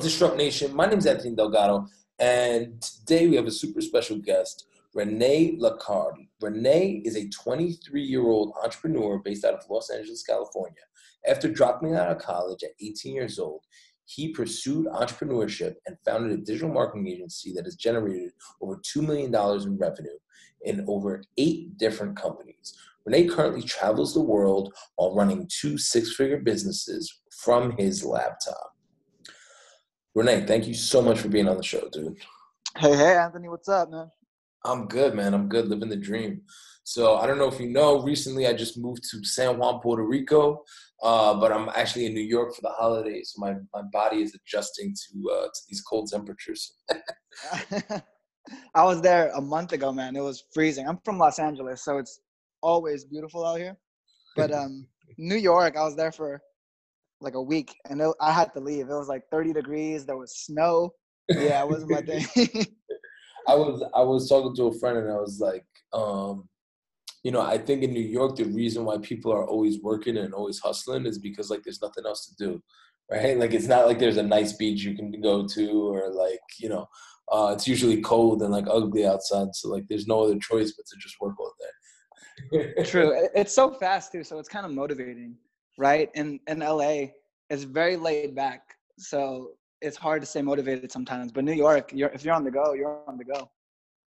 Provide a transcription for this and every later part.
up, Disrupt Nation? My name is Anthony Delgado, and today we have a super special guest, Renee Lacard. Renee is a 23 year old entrepreneur based out of Los Angeles, California. After dropping out of college at 18 years old, he pursued entrepreneurship and founded a digital marketing agency that has generated over $2 million in revenue in over eight different companies. Renee currently travels the world while running two six figure businesses from his laptop. Renee, thank you so much for being on the show, dude. Hey, hey, Anthony, what's up, man? I'm good, man. I'm good, living the dream. So I don't know if you know, recently I just moved to San Juan, Puerto Rico, uh, but I'm actually in New York for the holidays. So my, my body is adjusting to uh, to these cold temperatures. I was there a month ago, man. It was freezing. I'm from Los Angeles, so it's always beautiful out here. But um, New York, I was there for like a week, and it, I had to leave. It was like 30 degrees. There was snow. Yeah, it wasn't my thing. I was I was talking to a friend, and I was like, um, you know, I think in New York, the reason why people are always working and always hustling is because like there's nothing else to do, right? Like it's not like there's a nice beach you can go to, or like you know, uh, it's usually cold and like ugly outside, so like there's no other choice but to just work all day. True, it's so fast too, so it's kind of motivating, right? In in LA, it's very laid back, so it's hard to stay motivated sometimes. But New York, you're, if you're on the go, you're on the go.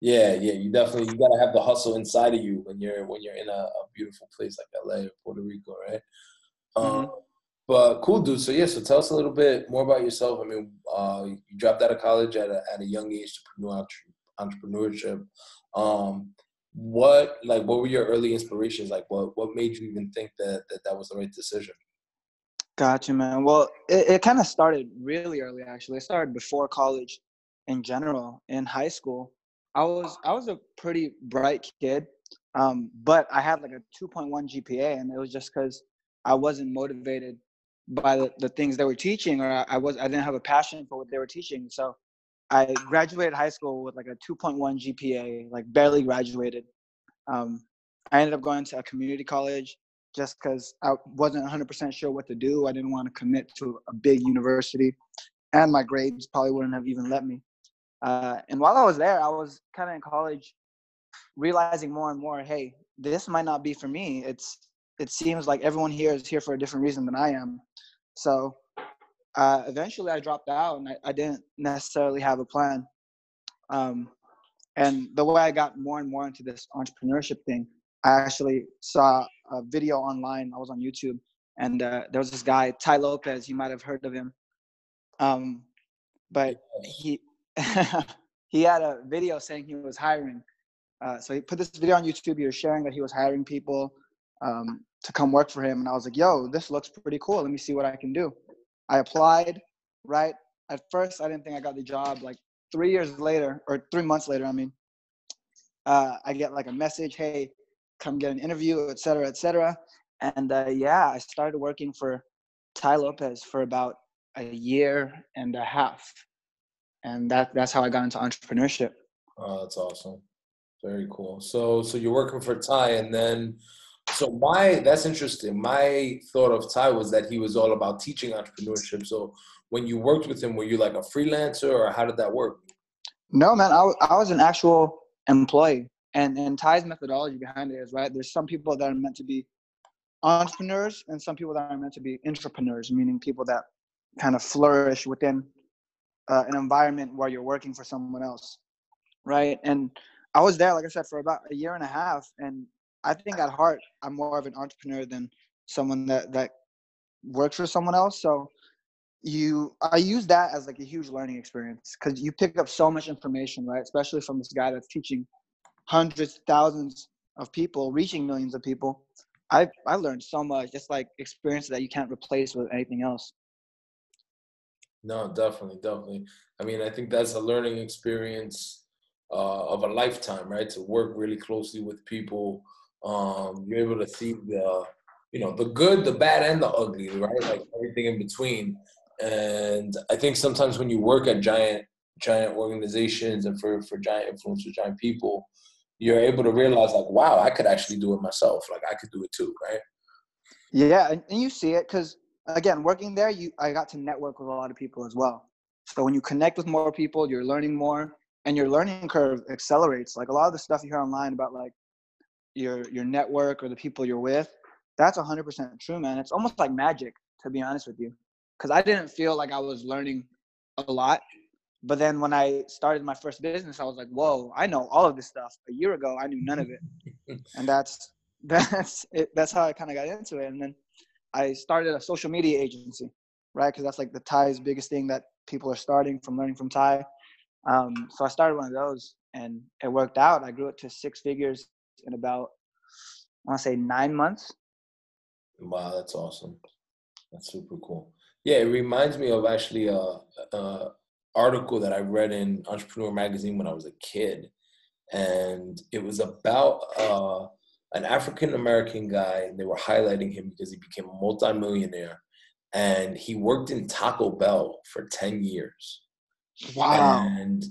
Yeah, yeah, you definitely you gotta have the hustle inside of you when you're when you're in a, a beautiful place like LA or Puerto Rico, right? Mm-hmm. Um, but cool, dude. So yeah, so tell us a little bit more about yourself. I mean, uh, you dropped out of college at a, at a young age to pursue entrepreneurship. Um, what like what were your early inspirations? Like, what what made you even think that that, that was the right decision? Gotcha, man. Well, it, it kind of started really early. Actually, it started before college. In general, in high school, I was I was a pretty bright kid, um, but I had like a 2.1 GPA, and it was just because I wasn't motivated by the, the things they were teaching, or I was I didn't have a passion for what they were teaching. So I graduated high school with like a 2.1 GPA, like barely graduated. Um, I ended up going to a community college just because I wasn't 100% sure what to do. I didn't want to commit to a big university, and my grades probably wouldn't have even let me. Uh, and while I was there, I was kind of in college, realizing more and more, hey, this might not be for me. It's it seems like everyone here is here for a different reason than I am. So uh, eventually, I dropped out, and I, I didn't necessarily have a plan. Um, and the way I got more and more into this entrepreneurship thing, I actually saw a video online. I was on YouTube, and uh, there was this guy, Tai Lopez. You might have heard of him. Um, but he he had a video saying he was hiring. Uh, so he put this video on YouTube. He was sharing that he was hiring people um, to come work for him, and I was like, "Yo, this looks pretty cool. Let me see what I can do." I applied. Right at first, I didn't think I got the job. Like three years later, or three months later, I mean, uh, I get like a message, "Hey, come get an interview, etc., etc." And uh, yeah, I started working for Tai Lopez for about a year and a half and that that's how I got into entrepreneurship. Oh, that's awesome. Very cool. So so you're working for Tai and then so my that's interesting. My thought of Tai was that he was all about teaching entrepreneurship. So when you worked with him, were you like a freelancer or how did that work? No, man, I, I was an actual employee. And and Tai's methodology behind it is right. There's some people that are meant to be entrepreneurs and some people that are meant to be entrepreneurs, meaning people that kind of flourish within uh, an environment where you're working for someone else, right? And I was there, like I said, for about a year and a half, and I think at heart I'm more of an entrepreneur than someone that that works for someone else. So you, I use that as like a huge learning experience because you pick up so much information, right? Especially from this guy that's teaching hundreds, thousands of people, reaching millions of people. I I learned so much, just like experience that you can't replace with anything else. No, definitely, definitely. I mean, I think that's a learning experience uh, of a lifetime, right? To work really closely with people, um, you're able to see the, you know, the good, the bad, and the ugly, right? Like everything in between. And I think sometimes when you work at giant, giant organizations and for for giant influencers, giant people, you're able to realize like, wow, I could actually do it myself. Like I could do it too, right? Yeah, and, you see it because again, working there, you I got to network with a lot of people as well. So when you connect with more people, you're learning more and your learning curve accelerates. Like a lot of the stuff you hear online about like your your network or the people you're with, that's 100% true, man. It's almost like magic, to be honest with you. Cuz I didn't feel like I was learning a lot. But then when I started my first business, I was like, "Whoa, I know all of this stuff." A year ago, I knew none of it. and that's that's it, that's how I kind of got into it. And then I started a social media agency, right? Because that's like the Tai's biggest thing that people are starting from learning from Tai. Um, so I started one of those, and it worked out. I grew it to six figures in about I want to say nine months. Wow, that's awesome. That's super cool. Yeah, it reminds me of actually a, a article that I read in Entrepreneur Magazine when I was a kid, and it was about uh, an African American guy. And they were highlighting him because he became a multimillionaire, and he worked in Taco Bell for ten years. Wow! And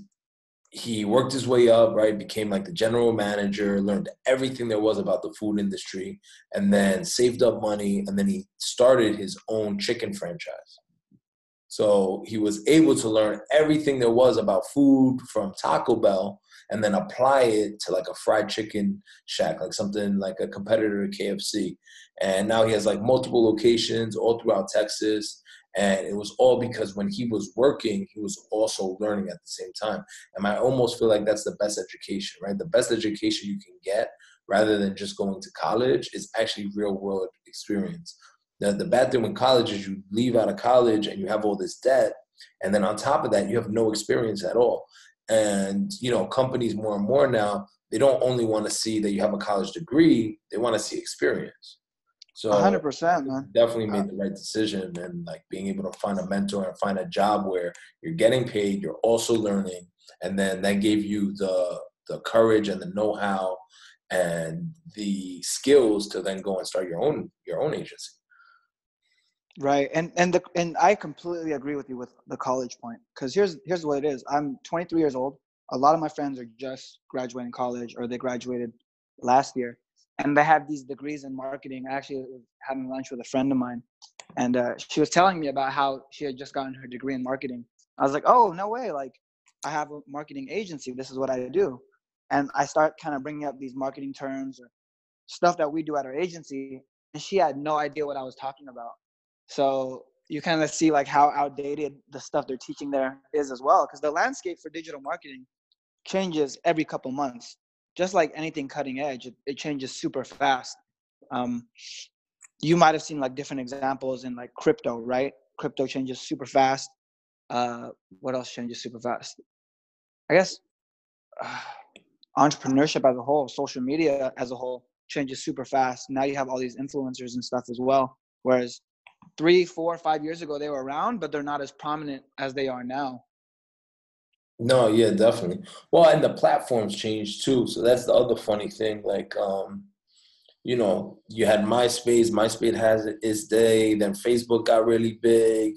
he worked his way up, right? Became like the general manager, learned everything there was about the food industry, and then saved up money, and then he started his own chicken franchise. So he was able to learn everything there was about food from Taco Bell and then apply it to like a fried chicken shack, like something like a competitor to KFC. And now he has like multiple locations all throughout Texas. And it was all because when he was working, he was also learning at the same time. And I almost feel like that's the best education, right? The best education you can get rather than just going to college is actually real world experience. The, the bad thing with college is you leave out of college and you have all this debt. And then on top of that, you have no experience at all. And, you know, companies more and more now, they don't only want to see that you have a college degree, they want to see experience. So 100%, man. Definitely made uh, the right decision and like being able to find a mentor and find a job where you're getting paid, you're also learning, and then that gave you the the courage and the know-how and the skills to then go and start your own your own agency. Right, and and the and I completely agree with you with the college point because here's here's what it is. I'm 23 years old. A lot of my friends are just graduating college or they graduated last year, and they have these degrees in marketing. I actually was having lunch with a friend of mine, and uh, she was telling me about how she had just gotten her degree in marketing. I was like, oh no way! Like, I have a marketing agency. This is what I do, and I start kind of bringing up these marketing terms or stuff that we do at our agency, and she had no idea what I was talking about. So you kind of see like how outdated the stuff they're teaching there is as well, because the landscape for digital marketing changes every couple months just like anything cutting edge, it, it changes super fast. Um, you might have seen like different examples in like crypto, right? Crypto changes super fast. Uh, what else changes super fast? I guess uh, entrepreneurship as a whole, social media as a whole changes super fast. Now you have all these influencers and stuff as well. Whereas three, four, five years ago they were around, but they're not as prominent as they are now. No, yeah, definitely. Well, and the platforms changed too. So that's the other funny thing. Like, um, you know, you had MySpace. MySpace has its day. Then Facebook got really big,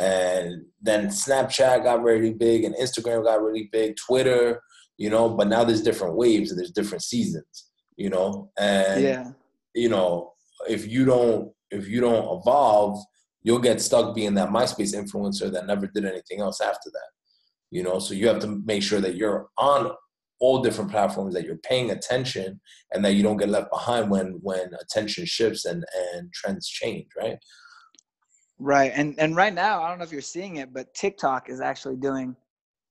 and then Snapchat got really big, and Instagram got really big. Twitter, you know. But now there's different waves and there's different seasons. You know, and yeah, you know, if you don't if you don't evolve, you'll get stuck being that MySpace influencer that never did anything else after that you know? So you have to make sure that you're on all different platforms that you're paying attention and that you don't get left behind when when attention shifts and and trends change right? Right and and right now i don't know if you're seeing it but tiktok is actually doing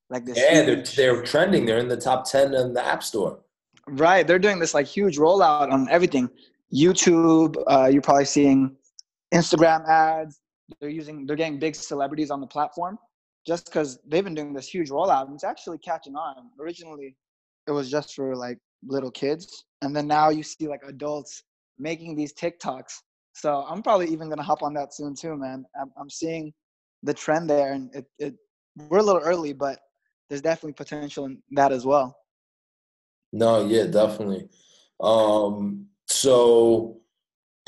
like this yeah huge, they're, they're trending they're in the top 10 in the app store. Right they're doing this like huge rollout on everything. Youtube uh, you're probably seeing instagram ads they're using they're getting big celebrities on the platform just because they've been doing this huge rollout and it's actually catching on. Originally, it was just for like little kids, and then now you see like adults making these TikToks. So I'm probably even gonna hop on that soon too, man. I'm, I'm seeing the trend there, and it, it we're a little early, but there's definitely potential in that as well. No, yeah, definitely. Um, so,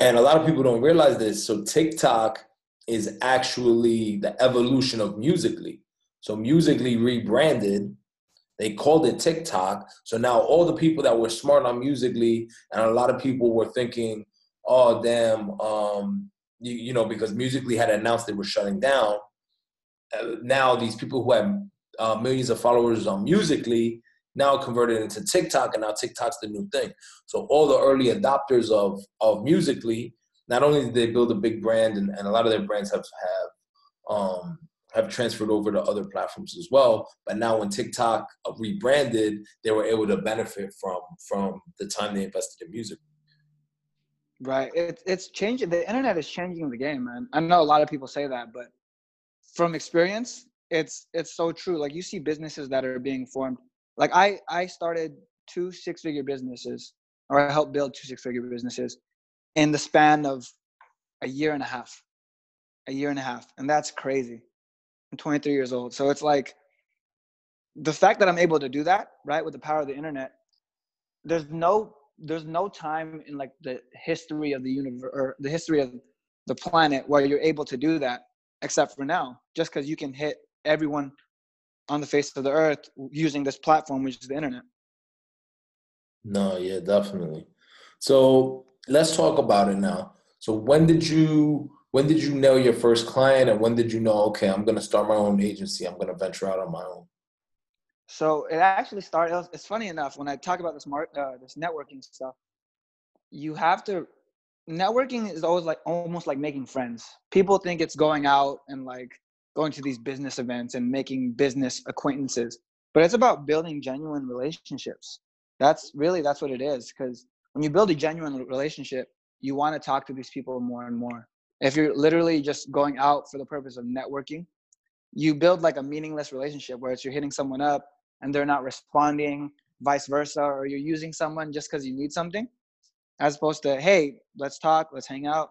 and a lot of people don't realize this. So TikTok is actually the evolution of Musical.ly. So Musical.ly rebranded, they called it TikTok. So now all the people that were smart on Musical.ly, and a lot of people were thinking, oh damn, um, you, you know, because Musical.ly had announced they were shutting down. uh, now these people who have uh, millions of followers on Musical.ly now converted into TikTok, and now TikTok's the new thing. So all the early adopters of of Musical.ly, not only did they build a big brand, and, and a lot of their brands have have um, have transferred over to other platforms as well. But now when TikTok rebranded, they were able to benefit from from the time they invested in music. Right. It's it's changing. The internet is changing the game, man. I know a lot of people say that, but from experience, it's it's so true. Like you see businesses that are being formed. Like I I started two six figure businesses, or I helped build two six figure businesses, in the span of a year and a half, a year and a half, and that's crazy. I'm 23 years old, so it's like the fact that I'm able to do that, right, with the power of the internet. There's no there's no time in like the history of the universe or the history of the planet where you're able to do that except for now just because you can hit everyone on the face of the earth using this platform which is the internet no yeah definitely so let's talk about it now so when did you when did you know your first client and when did you know okay i'm going to start my own agency i'm going to venture out on my own so it actually started. It's funny enough when I talk about this mar- uh, this networking stuff. You have to. Networking is always like almost like making friends. People think it's going out and like going to these business events and making business acquaintances, but it's about building genuine relationships. That's really that's what it is. Because when you build a genuine relationship, you want to talk to these people more and more. If you're literally just going out for the purpose of networking, you build like a meaningless relationship where it's you're hitting someone up and they're not responding, vice versa, or you're using someone just because you need something, as opposed to, hey, let's talk, let's hang out,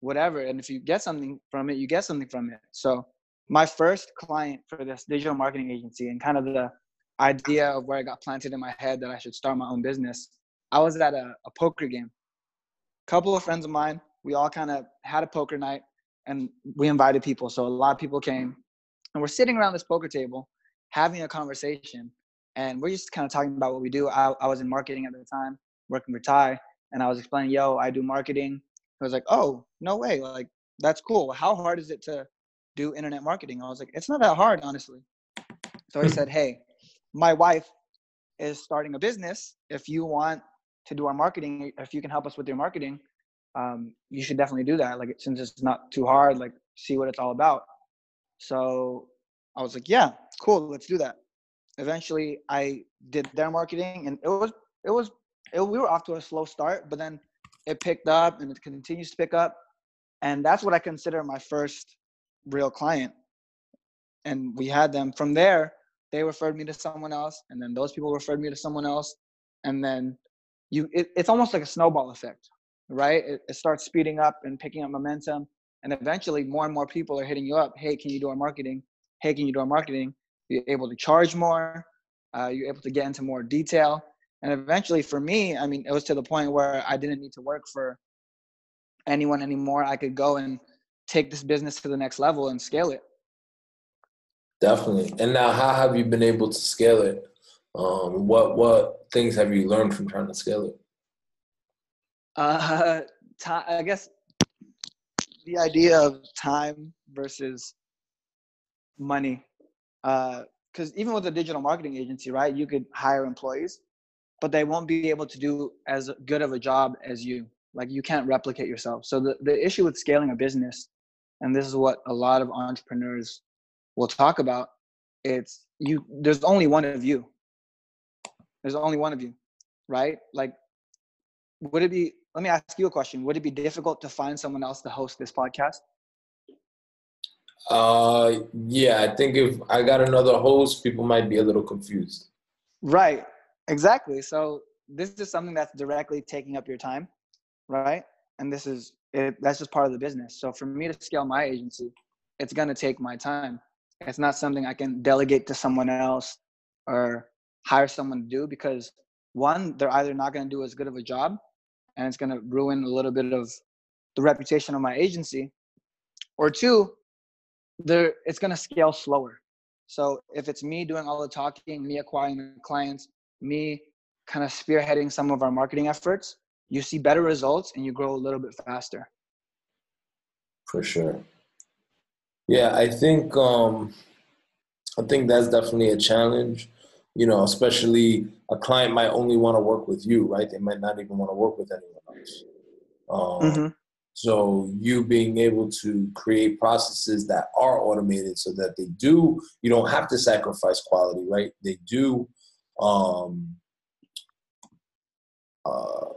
whatever. And if you get something from it, you get something from it. So my first client for this digital marketing agency and kind of the idea of where I got planted in my head that I should start my own business, I was at a, a poker game. A couple of friends of mine, we all kind of had a poker night and we invited people. So a lot of people came and we're sitting around this poker table having a conversation and we're just kind of talking about what we do. I, I was in marketing at the time, working for Tai, and I was explaining, yo, I do marketing. I was like, oh, no way. Like, that's cool. How hard is it to do internet marketing? I was like, it's not that hard, honestly. So he said, hey, my wife is starting a business. If you want to do our marketing, if you can help us with your marketing, um, you should definitely do that. Like, since it's not too hard, like, see what it's all about. So I was like, yeah, cool, let's do that. Eventually, I did their marketing, and it was it was it, we were off to a slow start, but then it picked up and it continues to pick up, and that's what I consider my first real client. And we had them from there. They referred me to someone else, and then those people referred me to someone else, and then you it, it's almost like a snowball effect, right? It, it starts speeding up and picking up momentum, and eventually more and more people are hitting you up. Hey, can you do our marketing? Hey, can you do our marketing? you're able to charge more, uh, you're able to get into more detail. And eventually, for me, I mean, it was to the point where I didn't need to work for anyone anymore. I could go and take this business to the next level and scale it. Definitely. And now, how have you been able to scale it? Um, what what things have you learned from trying to scale it? Uh, time, I guess the idea of time versus money because uh, even with a digital marketing agency, right, you could hire employees, but they won't be able to do as good of a job as you. Like you can't replicate yourself. So the, the issue with scaling a business, and this is what a lot of entrepreneurs will talk about, it's you there's only one of you. There's only one of you, right? Like would it be let me ask you a question. Would it be difficult to find someone else to host this podcast? Uh, yeah, I think if I got another host, people might be a little confused. Right. Exactly. So this is something that's directly taking up your time, right? And this is it, that's just part of the business. So for me to scale my agency, it's gonna take my time. It's not something I can delegate to someone else or hire someone to do because one, they're either not gonna do as good of a job, and it's gonna ruin a little bit of the reputation of my agency, or two, there it's going to scale slower. So if it's me doing all the talking, me acquiring the clients, me kind of spearheading some of our marketing efforts, you see better results and you grow a little bit faster. For sure. Yeah, I think um, I think that's definitely a challenge. You know, especially a client might only want to work with you, right? They might not even want to work with anyone else. Um, mm-hmm. So you being able to create processes that are automated so that they do, you don't have to sacrifice quality, right? They do um, uh,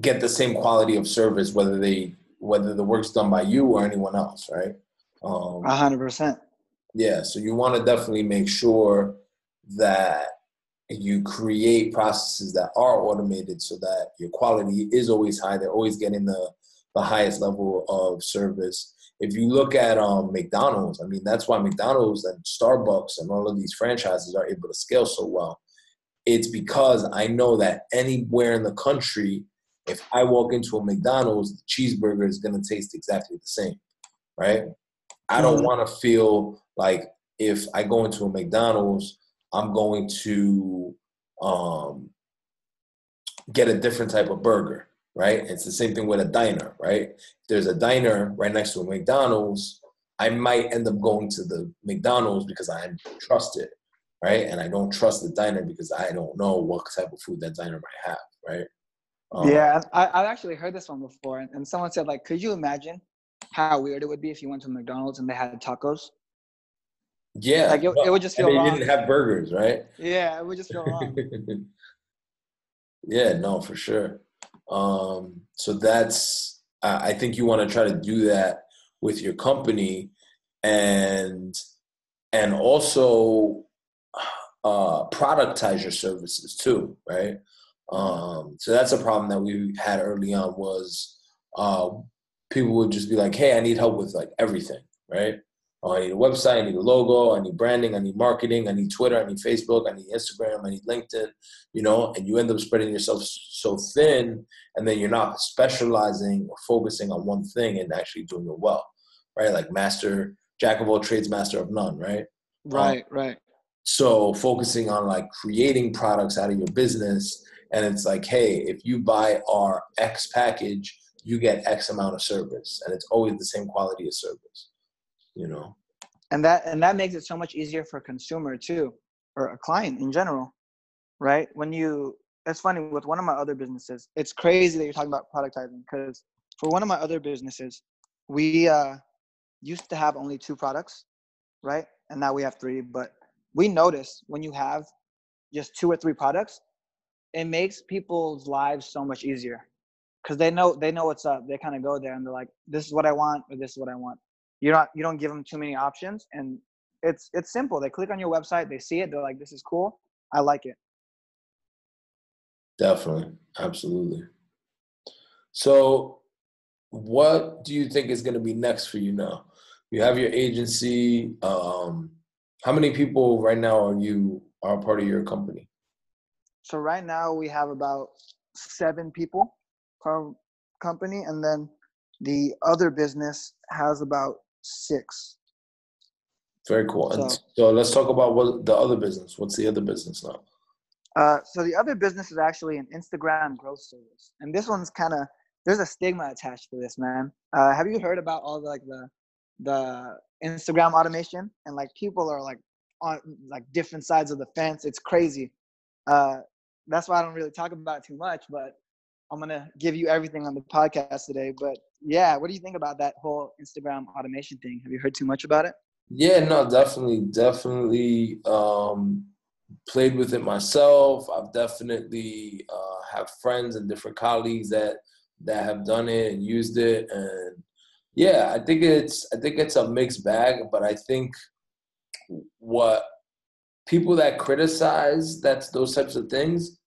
get the same quality of service whether they whether the work's done by you or anyone else, right? Um, A hundred percent. Yeah, so you want to definitely make sure that you create processes that are automated so that your quality is always high. They're always getting the the highest level of service. If you look at um, McDonald's, I mean, that's why McDonald's and Starbucks and all of these franchises are able to scale so well. It's because I know that anywhere in the country, if I walk into a McDonald's, the cheeseburger is going to taste exactly the same, right? I don't mm-hmm. want to feel like if I go into a McDonald's, I'm going to um, get a different type of burger right? It's the same thing with a diner, right? If there's a diner right next to a McDonald's, I might end up going to the McDonald's because I trust it, right? And I don't trust the diner because I don't know what type of food that diner might have, right? Um, yeah, I, I've actually heard this one before, and, and someone said like, could you imagine how weird it would be if you went to McDonald's and they had tacos? Yeah, like it, it would just feel. And they wrong. didn't have burgers, right? Yeah, it would just feel wrong. yeah, no, for sure. Um, so that's I think you want to try to do that with your company, and and also uh, productize your services too, right? Um, so that's a problem that we had early on was uh, people would just be like, "Hey, I need help with like everything," right? Oh, I need a website, I need a logo, I need branding, I need marketing, I need Twitter, I need Facebook, I need Instagram, I need LinkedIn, you know, and you end up spreading yourself so thin and then you're not specializing or focusing on one thing and actually doing it well, right? Like master, jack of all trades, master of none, right? Right, um, right. So focusing on like creating products out of your business and it's like, hey, if you buy our X package, you get X amount of service and it's always the same quality of service you know? And that and that makes it so much easier for a consumer too or a client in general right? When you that's funny with one of my other businesses it's crazy that you're talking about productizing because for one of my other businesses we uh used to have only two products right? And now we have three but we notice when you have just two or three products it makes people's lives so much easier because they know they know what's up they kind of go there and they're like this is what i want or this is what i want you're not you don't give them too many options and it's it's simple. They click on your website they see it they're like this is cool. I like it. Definitely. Absolutely. So what do you think is going to be next for you now? You have your agency um how many people right now are you are part of your company? So right now we have about seven people per company and then the other business has about six. Very cool. So, and so let's talk about what the other business. What's the other business now? Uh, so the other business is actually an Instagram growth service, and this one's kind of there's a stigma attached to this, man. Uh, have you heard about all the like the the Instagram automation and like people are like on like different sides of the fence. It's crazy. Uh, that's why I don't really talk about it too much, but I'm gonna give you everything on the podcast today. But yeah, what do you think about that whole Instagram automation thing? Have you heard too much about it? Yeah, no, definitely, definitely um, played with it myself. I've definitely uh, have friends and different colleagues that that have done it and used it, and yeah, I think it's I think it's a mixed bag. But I think what people that criticize that's those types of things.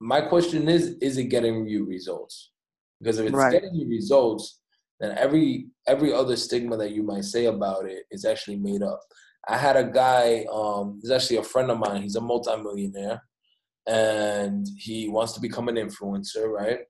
My question is: Is it getting you results? Because if it's right. getting you results, then every every other stigma that you might say about it is actually made up. I had a guy, um, he's actually a friend of mine. He's a multimillionaire, and he wants to become an influencer, right?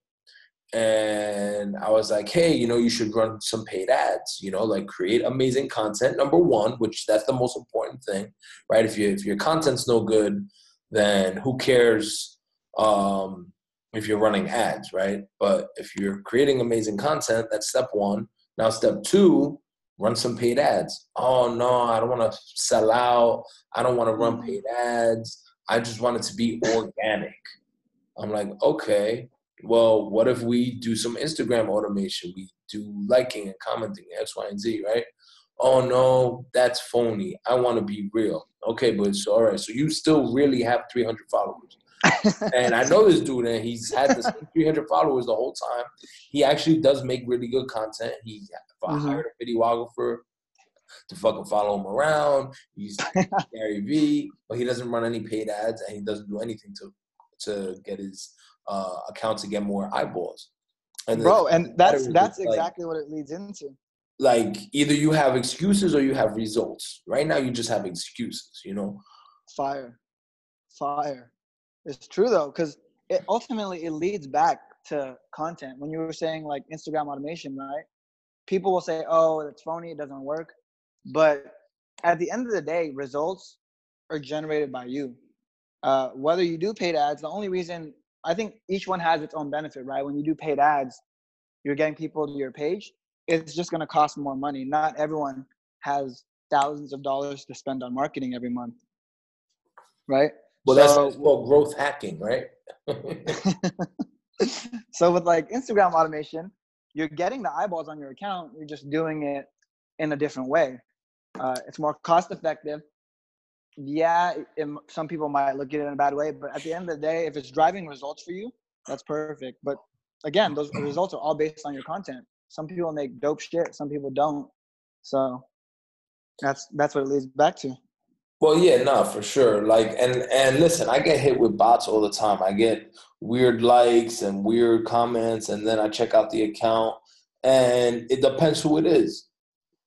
And I was like, hey, you know, you should run some paid ads. You know, like create amazing content. Number one, which that's the most important thing, right? If you if your content's no good, then who cares? Um, if you're running ads, right? But if you're creating amazing content, that's step one. Now, step two, run some paid ads. Oh no, I don't want to sell out. I don't want to run mm. paid ads. I just want it to be organic. I'm like, okay, well, what if we do some Instagram automation? We do liking and commenting, X, Y, and Z, right? Oh no, that's phony. I want to be real. Okay, but it's all right. So you still really have 300 followers. And I know this dude, and he's had the same 300 followers the whole time. He actually does make really good content. He mm-hmm. hired a videographer to fucking follow him around. He's Gary V, but he doesn't run any paid ads, and he doesn't do anything to to get his uh, account to get more eyeballs. And Bro, and that's that's exactly what it leads into. Like either you have excuses or you have results. Right now, you just have excuses. You know. Fire, fire. It's true though, because it ultimately it leads back to content. When you were saying like Instagram automation, right? People will say, "Oh, it's phony. It doesn't work," but at the end of the day, results are generated by you. Uh, whether you do paid ads, the only reason I think each one has its own benefit, right? When you do paid ads, you're getting people to your page. It's just going to cost more money. Not everyone has thousands of dollars to spend on marketing every month, right? Well, so, that's called growth hacking, right? so with like Instagram automation, you're getting the eyeballs on your account. You're just doing it in a different way. Uh, it's more cost effective yeah, it, some people might look at it in a bad way, but at the end of the day, if it's driving results for you, that's perfect. But again, those results are all based on your content. Some people make dope shit, some people don't. So that's that's what it leads back to. Well, yeah, no, for sure. Like, and and listen, I get hit with bots all the time. I get weird likes and weird comments, and then I check out the account, and it depends who it is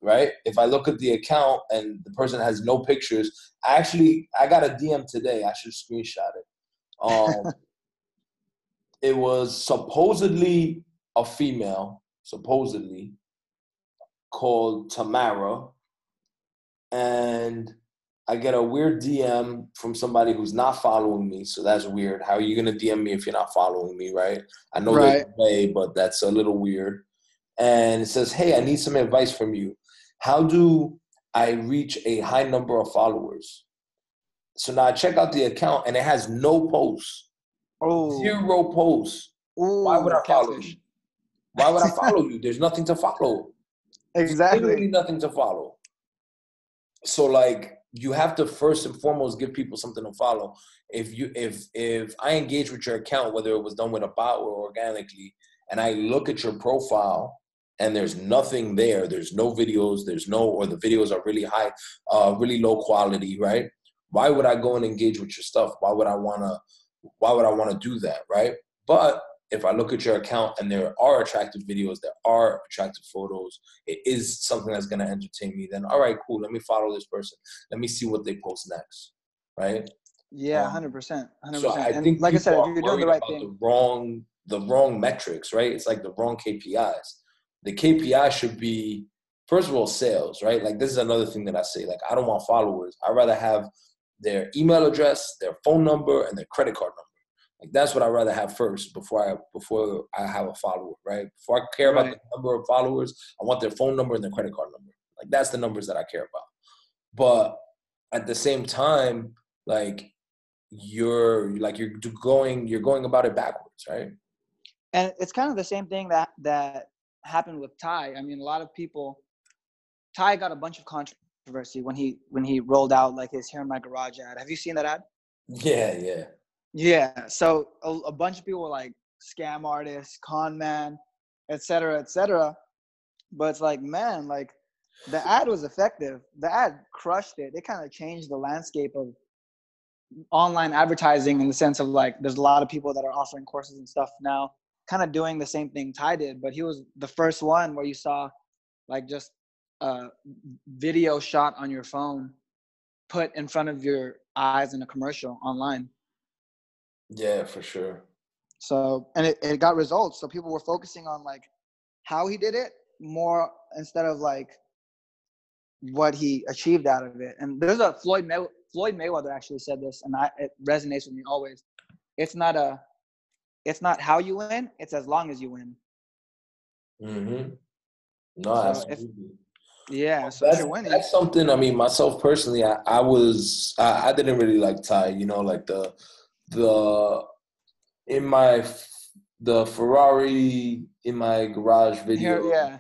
right? If I look at the account and the person has no pictures, I actually I got a DM today. I should screenshot it. Um, it was supposedly a female, supposedly called Tamara, and I get a weird DM from somebody who's not following me, so that's weird. How are you gonna DM me if you're not following me, right? I know right. they but that's a little weird. And it says, "Hey, I need some advice from you. How do I reach a high number of followers? So now I check out the account and it has no posts. Oh. Zero posts. Ooh, Why would I follow you? Why would I follow you? There's nothing to follow. Exactly. There's nothing to follow. So like you have to first and foremost give people something to follow. If you if if I engage with your account, whether it was done with a bot or organically, and I look at your profile and there's nothing there there's no videos there's no or the videos are really high uh really low quality right? Why would i go and engage with your stuff? Why would i want to why would i want to do that right? But if i look at your account and there are attractive videos there are attractive photos it is something that's going to entertain me then all right cool let me follow this person let me see what they post next right yeah um, 100% 100% so i think like i said if you're doing the right thing the wrong the wrong metrics right it's like the wrong kpis the KPI should be first of all sales, right? Like this is another thing that I say. Like I don't want followers. I'd rather have their email address, their phone number, and their credit card number. Like that's what I'd rather have first before I before I have a follower, right? Before I care right. about the number of followers, I want their phone number and their credit card number. Like that's the numbers that I care about. But at the same time, like you're like you're going you're going about it backwards, right? And it's kind of the same thing that that happened with Tai. I mean, a lot of people. Tai got a bunch of controversy when he when he rolled out like his "Here in My Garage" ad. Have you seen that ad? Yeah, yeah, yeah. So a, a bunch of people were like scam artists, con man, etc., etc. But it's like, man, like the ad was effective. The ad crushed it. It kind of changed the landscape of online advertising in the sense of like there's a lot of people that are offering courses and stuff now kind of doing the same thing Tai did, but he was the first one where you saw like just a video shot on your phone put in front of your eyes in a commercial online. Yeah, for sure. So, and it, it got results. So people were focusing on like how he did it more instead of like what he achieved out of it. And there's a Floyd May- Floyd Mayweather actually said this, and I, it resonates with me always. It's not a it's not how you win; it's as long as you win. Mm-hmm. No, so absolutely. If, Yeah, so that's, you're winning. that's something. I mean, myself personally, I, I was I, I didn't really like Tai. You know, like the the in my the Ferrari in my garage video. Yeah.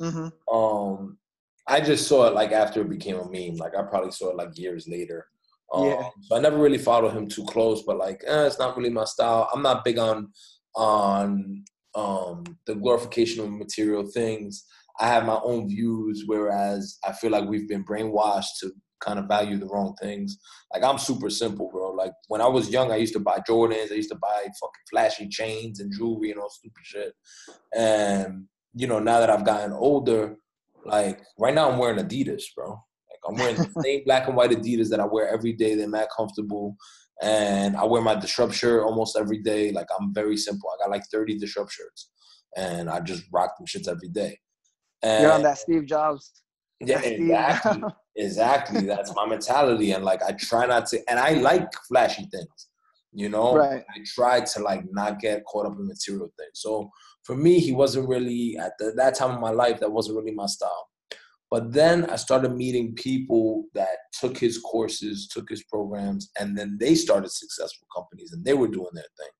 Mm-hmm. Um, I just saw it like after it became a meme. Like I probably saw it like years later. Um, Yeah. So I never really followed him too close, but like, eh, it's not really my style. I'm not big on on um the glorification of material things. I have my own views, whereas I feel like we've been brainwashed to kind of value the wrong things. Like I'm super simple, bro. Like when I was young, I used to buy Jordans. I used to buy fucking flashy chains and jewelry and all stupid shit. And you know, now that I've gotten older, like right now I'm wearing Adidas, bro. Like I'm wearing the same black and white Adidas that I wear every day. They're mad comfortable. And I wear my disrupt shirt almost every day. Like I'm very simple. I got like 30 disrupt shirts. And I just rock them shits every day. And You're on that Steve Jobs. Yeah, exactly. Exactly. That's my mentality. And like I try not to and I like flashy things. You know? Right. I try to like not get caught up in material things. So for me, he wasn't really at the, that time of my life, that wasn't really my style. But then I started meeting people that took his courses, took his programs, and then they started successful companies and they were doing their thing.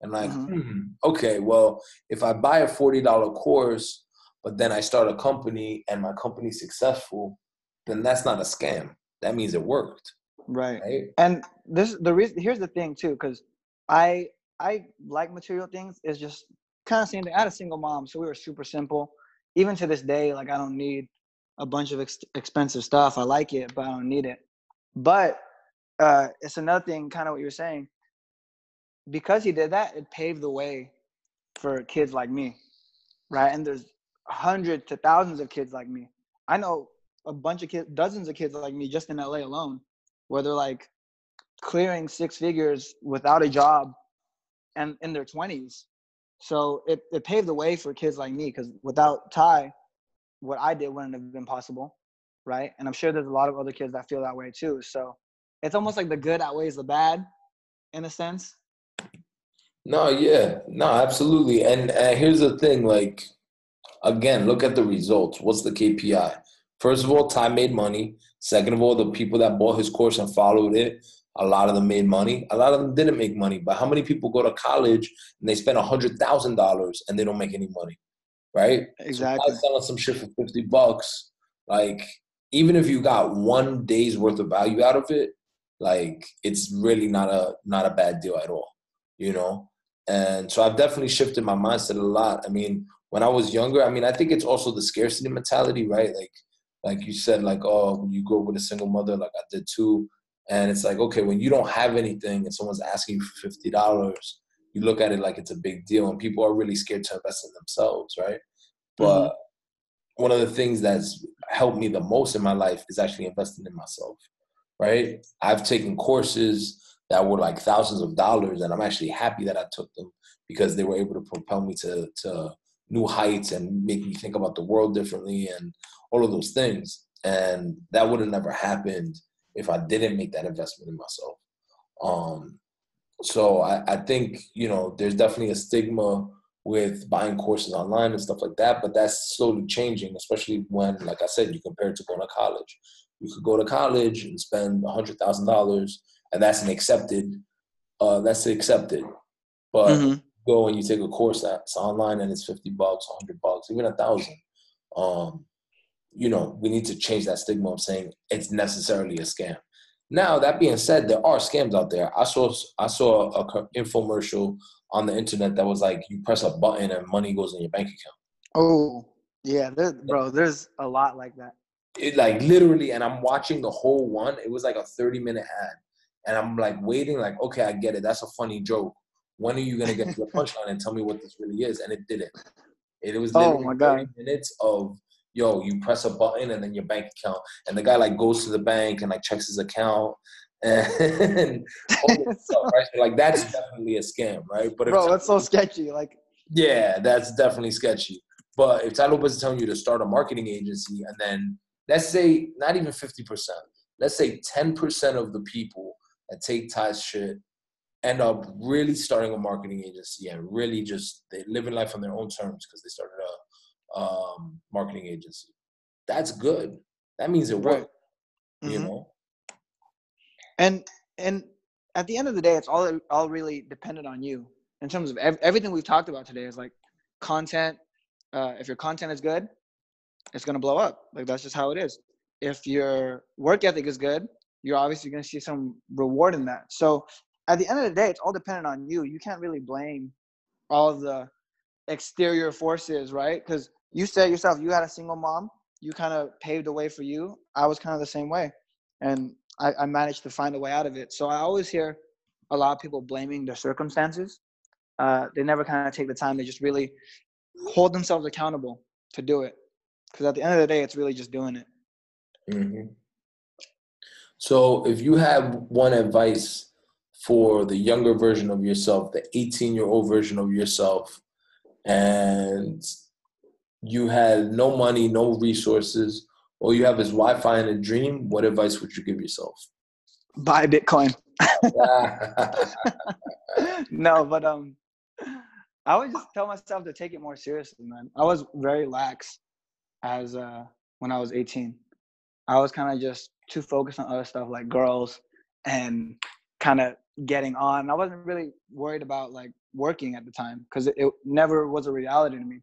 And like, Mhm. hmm, okay, well, if I buy a $40 course, but then I start a company and my company's successful, then that's not a scam. That means it worked, Right. right? And this the reason here's the thing too, because I I like material things. It's just kind of same thing. I had a single mom, so we were super simple. Even to this day, like I don't need a bunch of ex- expensive stuff. I like it, but I don't need it. But uh, it's another thing, kind of what you're saying. Because he did that, it paved the way for kids like me, right? And there's hundreds to thousands of kids like me. I know a bunch of kids, dozens of kids like me just in LA alone, where they're like clearing six figures without a job and in their 20s. So it, it paved the way for kids like me because without Tai, what I did wouldn't have been possible, right? And I'm sure there's a lot of other kids that feel that way too. So it's almost like the good outweighs the bad in a sense. No, yeah, no, absolutely. And, and here's the thing, like, again, look at the results. What's the KPI? First of all, Tai made money. Second of all, the people that bought his course and followed it, a lot of them made money. A lot of them didn't make money. But how many people go to college and they spend a hundred thousand dollars and they don't make any money, right? Exactly. So selling some shit for fifty bucks, like even if you got one day's worth of value out of it, like it's really not a not a bad deal at all, you know. And so I've definitely shifted my mindset a lot. I mean, when I was younger, I mean, I think it's also the scarcity mentality, right? Like, like you said, like, oh, you grew up with a single mother, like I did too. And it's like, okay, when you don't have anything and someone's asking you for fifty dollars, you look at it like it's a big deal, and people are really scared to invest in themselves, right? But mm-hmm. one of the things that's helped me the most in my life is actually investing in myself, right? I've taken courses that were like thousands of dollars, and I'm actually happy that I took them because they were able to propel me to to new heights and make me think about the world differently and all of those things. And that would have never happened if I didn't make that investment in myself. Um, so I, I think you know there's definitely a stigma with buying courses online and stuff like that, but that's slowly changing, especially when, like I said, you compare it to going to college. You could go to college and spend a hundred thousand dollars, and that's an accepted, uh, that's accepted. But Mhm. Go and you take a course that's online and it's fifty bucks, hundred bucks, even a thousand. Um, you know, we need to change that stigma of saying it's necessarily a scam. Now that being said, there are scams out there. I saw I saw a infomercial on the internet that was like you press a button and money goes in your bank account. Oh, yeah, there, bro. There's a lot like that. It like literally, and I'm watching the whole one. It was like a 30 minute ad, and I'm like waiting, like okay, I get it. That's a funny joke. When are you gonna get to the punchline and tell me what this really is? And it didn't. It, it was Oh, my 30 God. minutes of yo, you press a button and then your bank account, and the guy like goes to the bank and like checks his account and all this stuff, right? Like that's definitely a scam, right? But if Bro, that's so sketchy. Like, yeah, that's definitely sketchy. But if Tai Lopez is telling you to start a marketing agency and then let's say not even 50%, let's say 10% of the people that take Tai's shit end up really starting a marketing agency and really just they living life on their own terms because they started a um, marketing agency. that's good. That means it Right. worked. You Mhm. know. and and at the end of the day it's all all really dependent on you in terms of ev- everything we've talked about today is like content uh, if your content is good it's going to blow up like that's just how it is if your work ethic is good you're obviously going to see some reward in that so at the end of the day it's all dependent on you you can't really blame all the exterior forces right because you said yourself you had a single mom you kind of paved the way for you i was kind of the same way and I, I managed to find a way out of it. So I always hear a lot of people blaming their circumstances. Uh, they never kind of take the time to just really hold themselves accountable to do it. Because at the end of the day, it's really just doing it. hmm So, if you have one advice for the younger version of yourself, the 18 year old version of yourself, and you had no money, no resources, all you have is Wi Fi and a dream, what advice would you give yourself? Buy Bitcoin. no, but um, I would just tell myself to take it more seriously, man. I was very lax as uh when I was 18. I was kind of just too focused on other stuff like girls and kind of getting on. I wasn't really worried about like working at the time because it, it never was a reality to me.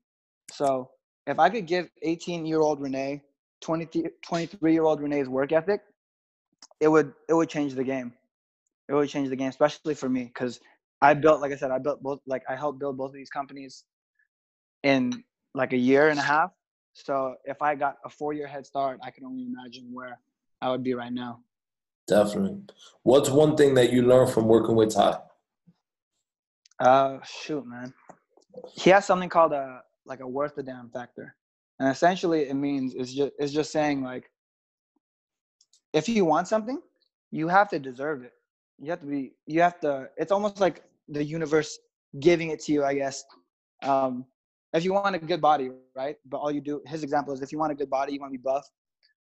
So if I could give 18 year old Renee 23 year old Renee's work ethic, it would it would change the game. It would change the game, especially for me, because I built, like I said, I built both, like I helped build both of these companies in like a year and a half. So if I got a four year head start, I can only imagine where I would be right now. Definitely. What's one thing that you learned from working with Tai? Uh, shoot, man. He has something called a like a worth the damn factor, and essentially it means it's just it's just saying like, if you want something, you have to deserve it. You have to be. You have to. It's almost like the universe giving it to you, I guess. Um, if you want a good body, right? But all you do, his example is if you want a good body, you want to be buff,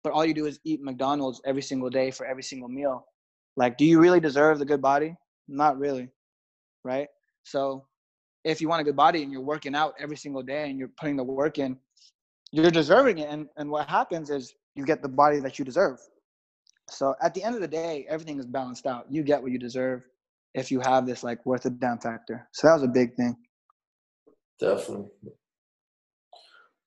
but all you do is eat McDonald's every single day for every single meal. Like, do you really deserve the good body? Not really, right? So if you want a good body and you're working out every single day and you're putting the work in, you're deserving it. And, and what happens is you get the body that you deserve. So at the end of the day, everything is balanced out. You get what you deserve if you have this like worth a damn factor. So that was a big thing. Definitely.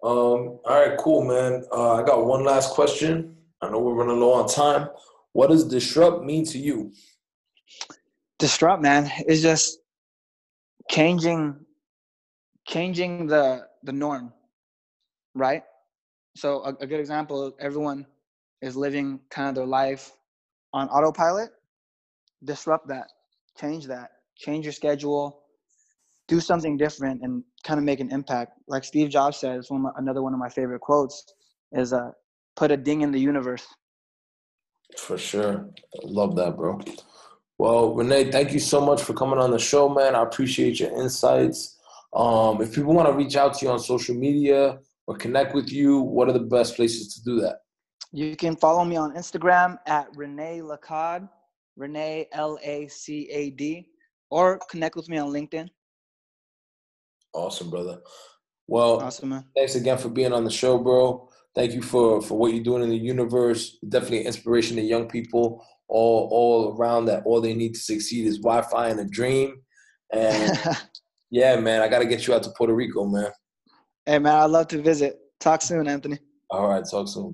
Um, all right, cool, man. Uh, I got one last question. I know we're running low on time. What does disrupt mean to you? Disrupt, man, is just changing changing the the norm, right? So a, a good example, everyone is living kind of their life on autopilot. Disrupt that, change that, change your schedule, do something different, and kind of make an impact. Like Steve Jobs says, one of my, another one of my favorite quotes is uh, "Put a ding in the universe." For sure. Love that, bro. Well, Renee, thank you so much for coming on the show, man. I appreciate your insights. Um, if people want to reach out to you on social media or connect with you, what are the best places to do that? You can follow me on Instagram at Renee Lacad, Renee L A C A D, or connect with me on LinkedIn. Awesome, brother. Well, Awesome, man. thanks again for being on the show, bro. Thank you for for what you're doing in the universe. Definitely an inspiration to young people all all around that all they need to succeed is Wi-Fi and a dream. And yeah, man, I got to get you out to Puerto Rico, man. hey, man, I'd love to visit. Talk soon, Anthony. All right, talk soon.